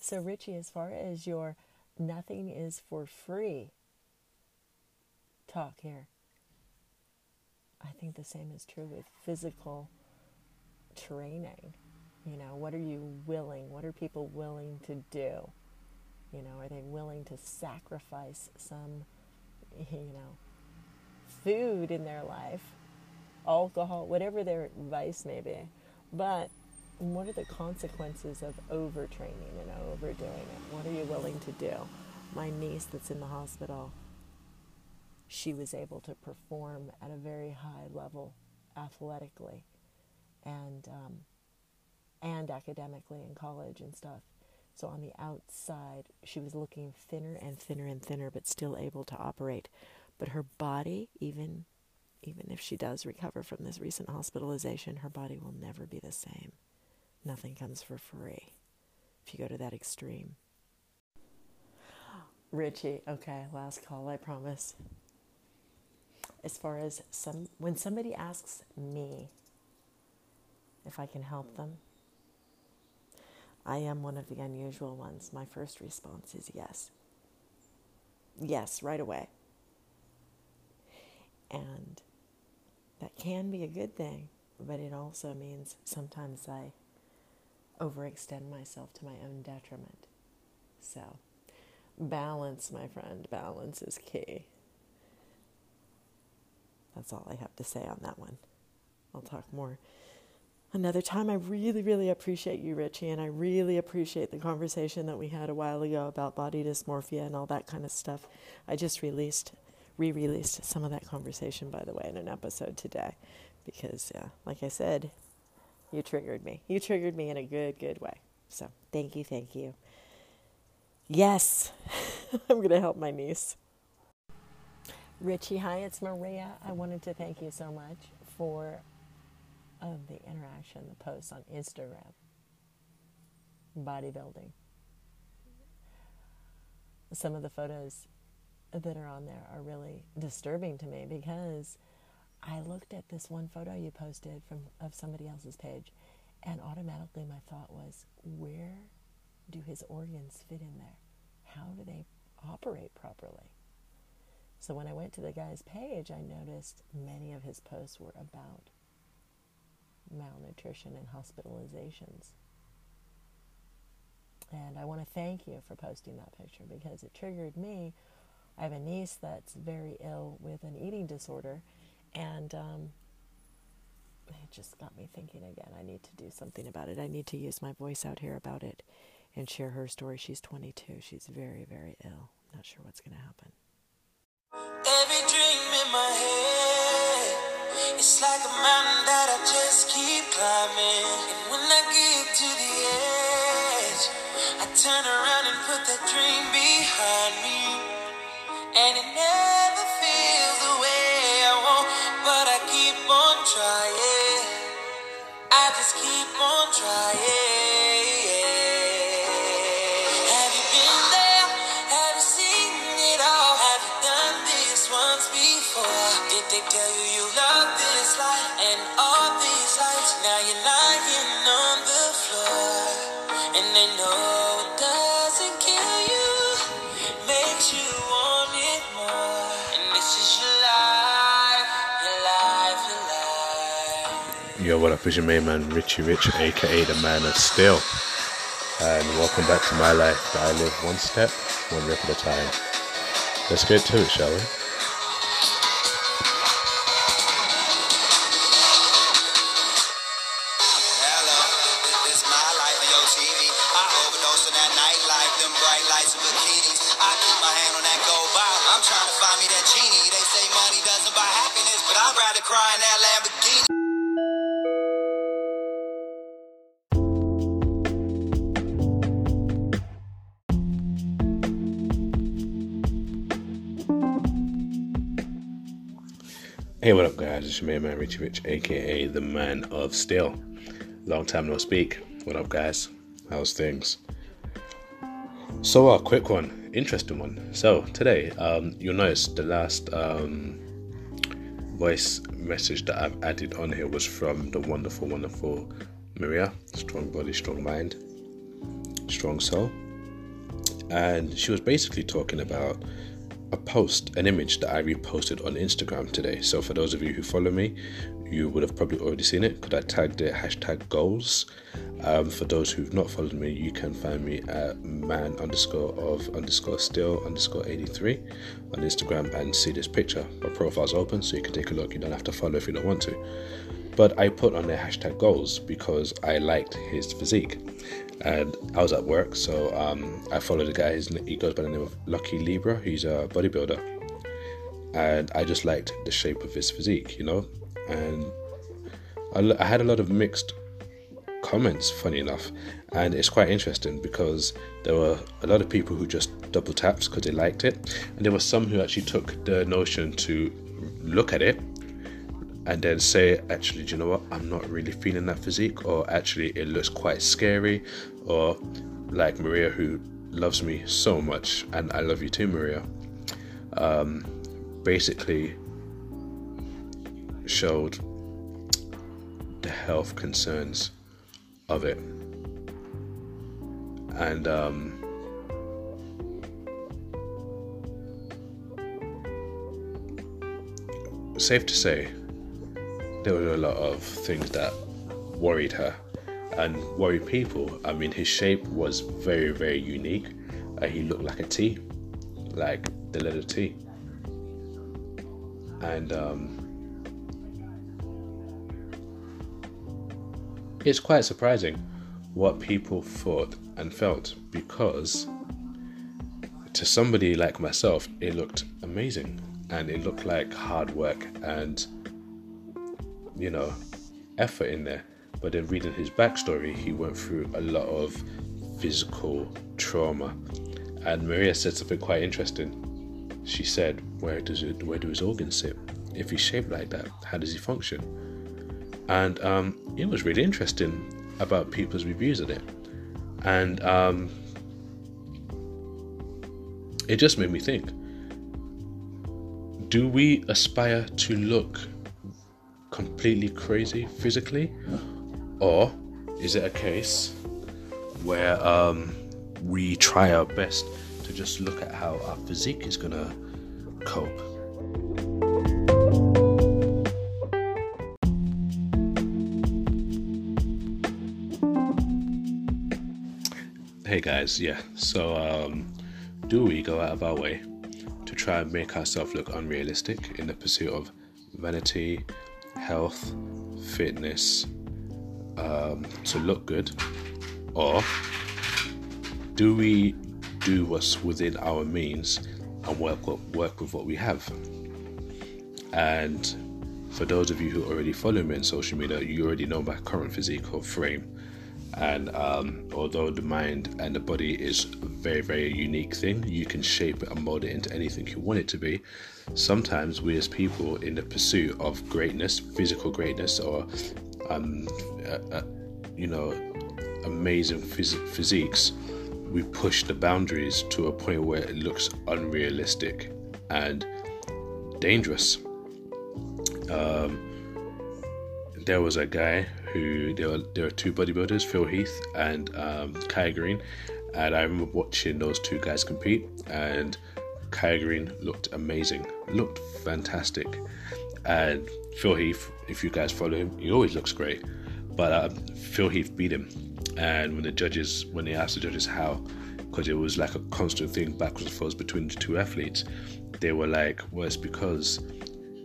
So, Richie, as far as your nothing is for free talk here, I think the same is true with physical training. You know, what are you willing? What are people willing to do? You know, are they willing to sacrifice some, you know, food in their life, alcohol, whatever their vice may be? But what are the consequences of overtraining and overdoing it? What are you willing to do? My niece that's in the hospital, she was able to perform at a very high level athletically and um, and academically in college and stuff. So on the outside, she was looking thinner and thinner and thinner, but still able to operate. But her body, even even if she does recover from this recent hospitalization, her body will never be the same. Nothing comes for free if you go to that extreme. Richie, okay, last call, I promise. As far as some, when somebody asks me if I can help them, I am one of the unusual ones. My first response is yes. Yes, right away. And that can be a good thing, but it also means sometimes I overextend myself to my own detriment. So, balance, my friend, balance is key. That's all I have to say on that one. I'll talk more another time. I really, really appreciate you, Richie, and I really appreciate the conversation that we had a while ago about body dysmorphia and all that kind of stuff. I just released, re released some of that conversation, by the way, in an episode today because, uh, like I said, you triggered me. You triggered me in a good, good way. So thank you, thank you. Yes, I'm going to help my niece. Richie, hi, it's Maria. I wanted to thank you so much for uh, the interaction, the posts on Instagram, bodybuilding. Some of the photos that are on there are really disturbing to me because I looked at this one photo you posted from of somebody else's page, and automatically my thought was, where do his organs fit in there? How do they operate properly? So when I went to the guy's page, I noticed many of his posts were about malnutrition and hospitalizations. And I want to thank you for posting that picture because it triggered me. I have a niece that's very ill with an eating disorder, and um, it just got me thinking again. I need to do something about it. I need to use my voice out here about it and share her story. She's 22. She's very, very ill. Not sure what's going to happen. Every dream in my head, it's like a mountain that I just keep climbing. And when I get to the edge, I turn around and put that dream behind me. And it never up? Your main man, Richie Rich, aka the man of steel. And welcome back to my life I live one step, one rip at a time. Let's get to it, shall we? Hey, what up, guys? It's your main man, Richie Rich, aka the man of steel. Long time no speak. What up, guys? How's things? So, a quick one, interesting one. So, today, um, you'll notice the last um, voice message that I've added on here was from the wonderful, wonderful Maria. Strong body, strong mind, strong soul. and she was basically talking about a post, an image that I reposted on Instagram today. So for those of you who follow me, you would have probably already seen it because I tagged it hashtag goals. Um, for those who've not followed me, you can find me at man underscore of underscore still underscore 83 on Instagram and see this picture. My profile's open so you can take a look. You don't have to follow if you don't want to. But I put on there hashtag goals because I liked his physique. And I was at work, so um, I followed the guy. He goes by the name of Lucky Libra. He's a bodybuilder. And I just liked the shape of his physique, you know? And I, I had a lot of mixed comments, funny enough. And it's quite interesting because there were a lot of people who just double tapped because they liked it. And there were some who actually took the notion to look at it and then say, actually, do you know what? I'm not really feeling that physique, or actually, it looks quite scary, or like Maria, who loves me so much, and I love you too, Maria. Um, basically, showed the health concerns of it, and um, safe to say there were a lot of things that worried her and worried people. I mean, his shape was very, very unique. Uh, he looked like a T, like the letter T. And um, it's quite surprising what people thought and felt because to somebody like myself, it looked amazing and it looked like hard work and you know, effort in there. But then reading his backstory, he went through a lot of physical trauma. And Maria said something quite interesting. She said, "Where does it? Where do his organs sit? If he's shaped like that, how does he function?" And um, it was really interesting about people's reviews of it, and um, it just made me think: Do we aspire to look completely crazy physically, or is it a case where um, we try our best to just look at how our physique is gonna cope? Hey guys, yeah. So, um, do we go out of our way to try and make ourselves look unrealistic in the pursuit of vanity, health, fitness um, to look good, or do we do what's within our means and work work with what we have? And for those of you who already follow me on social media, you already know my current physique or frame. And um, although the mind and the body is a very, very unique thing, you can shape and mold it into anything you want it to be. Sometimes we, as people, in the pursuit of greatness, physical greatness, or um, uh, uh, you know, amazing phys- physiques, we push the boundaries to a point where it looks unrealistic and dangerous. Um, there was a guy who there were there were two bodybuilders, Phil Heath and um, Kai Greene, and I remember watching those two guys compete, and Kai Greene looked amazing, looked fantastic, and Phil Heath, if you guys follow him, he always looks great, but um, Phil Heath beat him, and when the judges when they asked the judges how, because it was like a constant thing backwards and forwards between the two athletes, they were like, well, it's because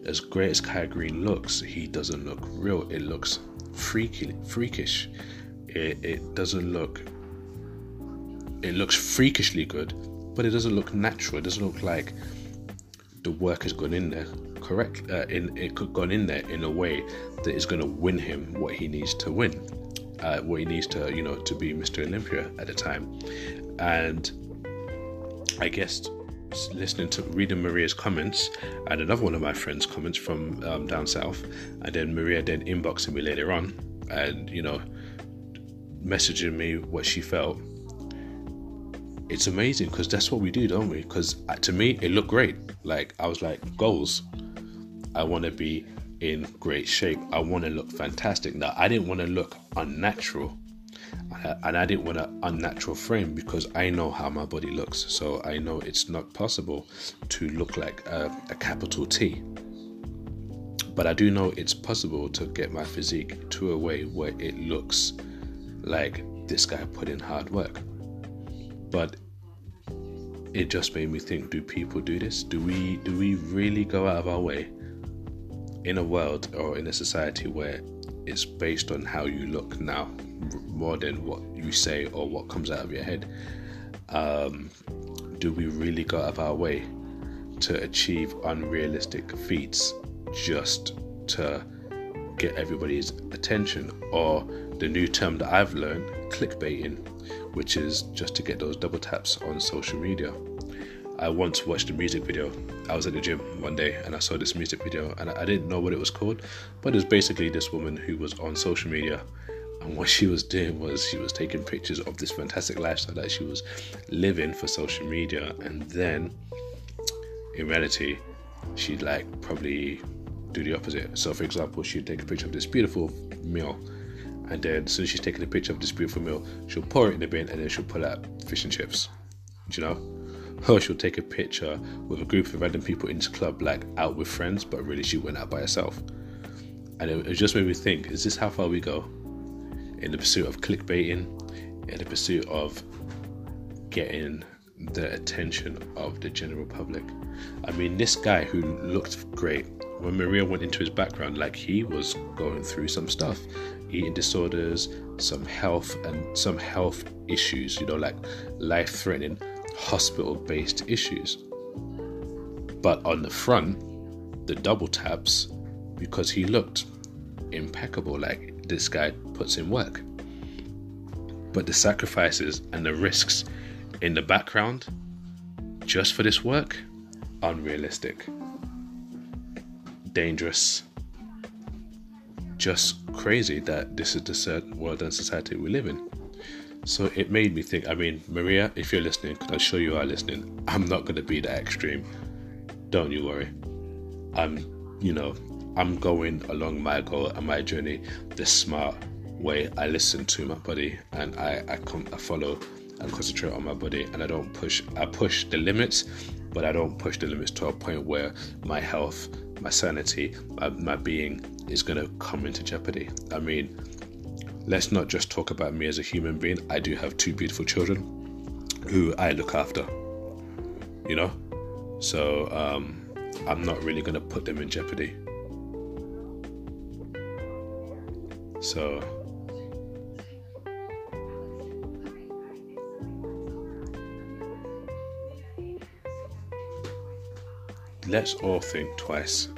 as great as Kai Greene looks, he doesn't look real. It looks freaky, freakish. It, it doesn't look. It looks freakishly good, but it doesn't look natural. It doesn't look like the work has gone in there correct. Uh, in it could gone in there in a way that is going to win him what he needs to win, uh, what he needs to you know to be Mr. Olympia at the time, and I guess listening to reading Maria's comments and another one of my friends' comments from um, down south, and then Maria then inboxing me later on, and you know, messaging me what she felt. It's amazing because that's what we do, don't we? Because uh, to me, it looked great. Like I was like, goals. I want to be in great shape. I want to look fantastic. Now, I didn't want to look unnatural. Uh, and I didn't want an unnatural frame because I know how my body looks. So I know it's not possible to look like a, a capital T. But I do know it's possible to get my physique to a way where it looks like this guy put in hard work. But it just made me think do people do this do we do we really go out of our way in a world or in a society where it's based on how you look now more than what you say or what comes out of your head um, do we really go out of our way to achieve unrealistic feats just to get everybody's attention or the new term that I've learned clickbaiting which is just to get those double taps on social media. I once watched a music video. I was at the gym one day and I saw this music video and I didn't know what it was called, but it was basically this woman who was on social media and what she was doing was she was taking pictures of this fantastic lifestyle that she was living for social media and then in reality she'd like probably do the opposite. So for example, she'd take a picture of this beautiful meal and then as soon as she's taking a picture of this beautiful meal, she'll pour it in the bin and then she'll pull out fish and chips. Do you know? Or she'll take a picture with a group of random people in this club, like out with friends, but really she went out by herself. And it, it just made me think: Is this how far we go in the pursuit of clickbaiting, in the pursuit of getting the attention of the general public? I mean, this guy who looked great when Maria went into his background, like he was going through some stuff eating disorders, some health and some health issues, you know, like life threatening hospital based issues. But on the front, the double taps because he looked impeccable, like this guy puts in work. But the sacrifices and the risks in the background just for this work, unrealistic, dangerous, just crazy that this is the certain world and society we live in. So it made me think. I mean, Maria, if you're listening, because I'm sure you are listening, I'm not going to be that extreme. Don't you worry. I'm, you know, I'm going along my goal and my journey the smart way. I listen to my body and I, I come, I follow and concentrate on my body, and I don't push. I push the limits, but I don't push the limits to a point where my health, my sanity, my, my being is going to come into jeopardy. I mean, let's not just talk about me as a human being. I do have two beautiful children who I look after, you know? So um, I'm not really going to put them in jeopardy. So. Let's all think twice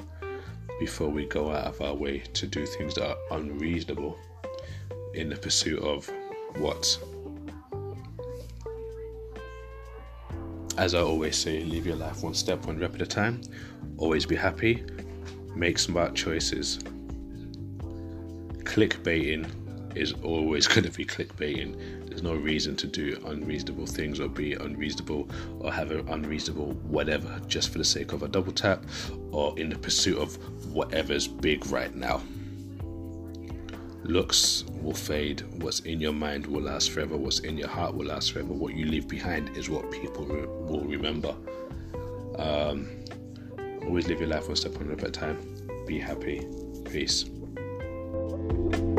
before we go out of our way to do things that are unreasonable in the pursuit of what? As I always say, live your life one step, one rep at a time. Always be happy. Make smart choices. Clickbaiting is always going to be clickbaiting. There's no reason to do unreasonable things or be unreasonable or have an unreasonable whatever just for the sake of a double tap or in the pursuit of whatever's big right now. Looks will fade. What's in your mind will last forever. What's in your heart will last forever. What you leave behind is what people re- will remember. Um, always live your life one step at a time. Be happy. Peace thank you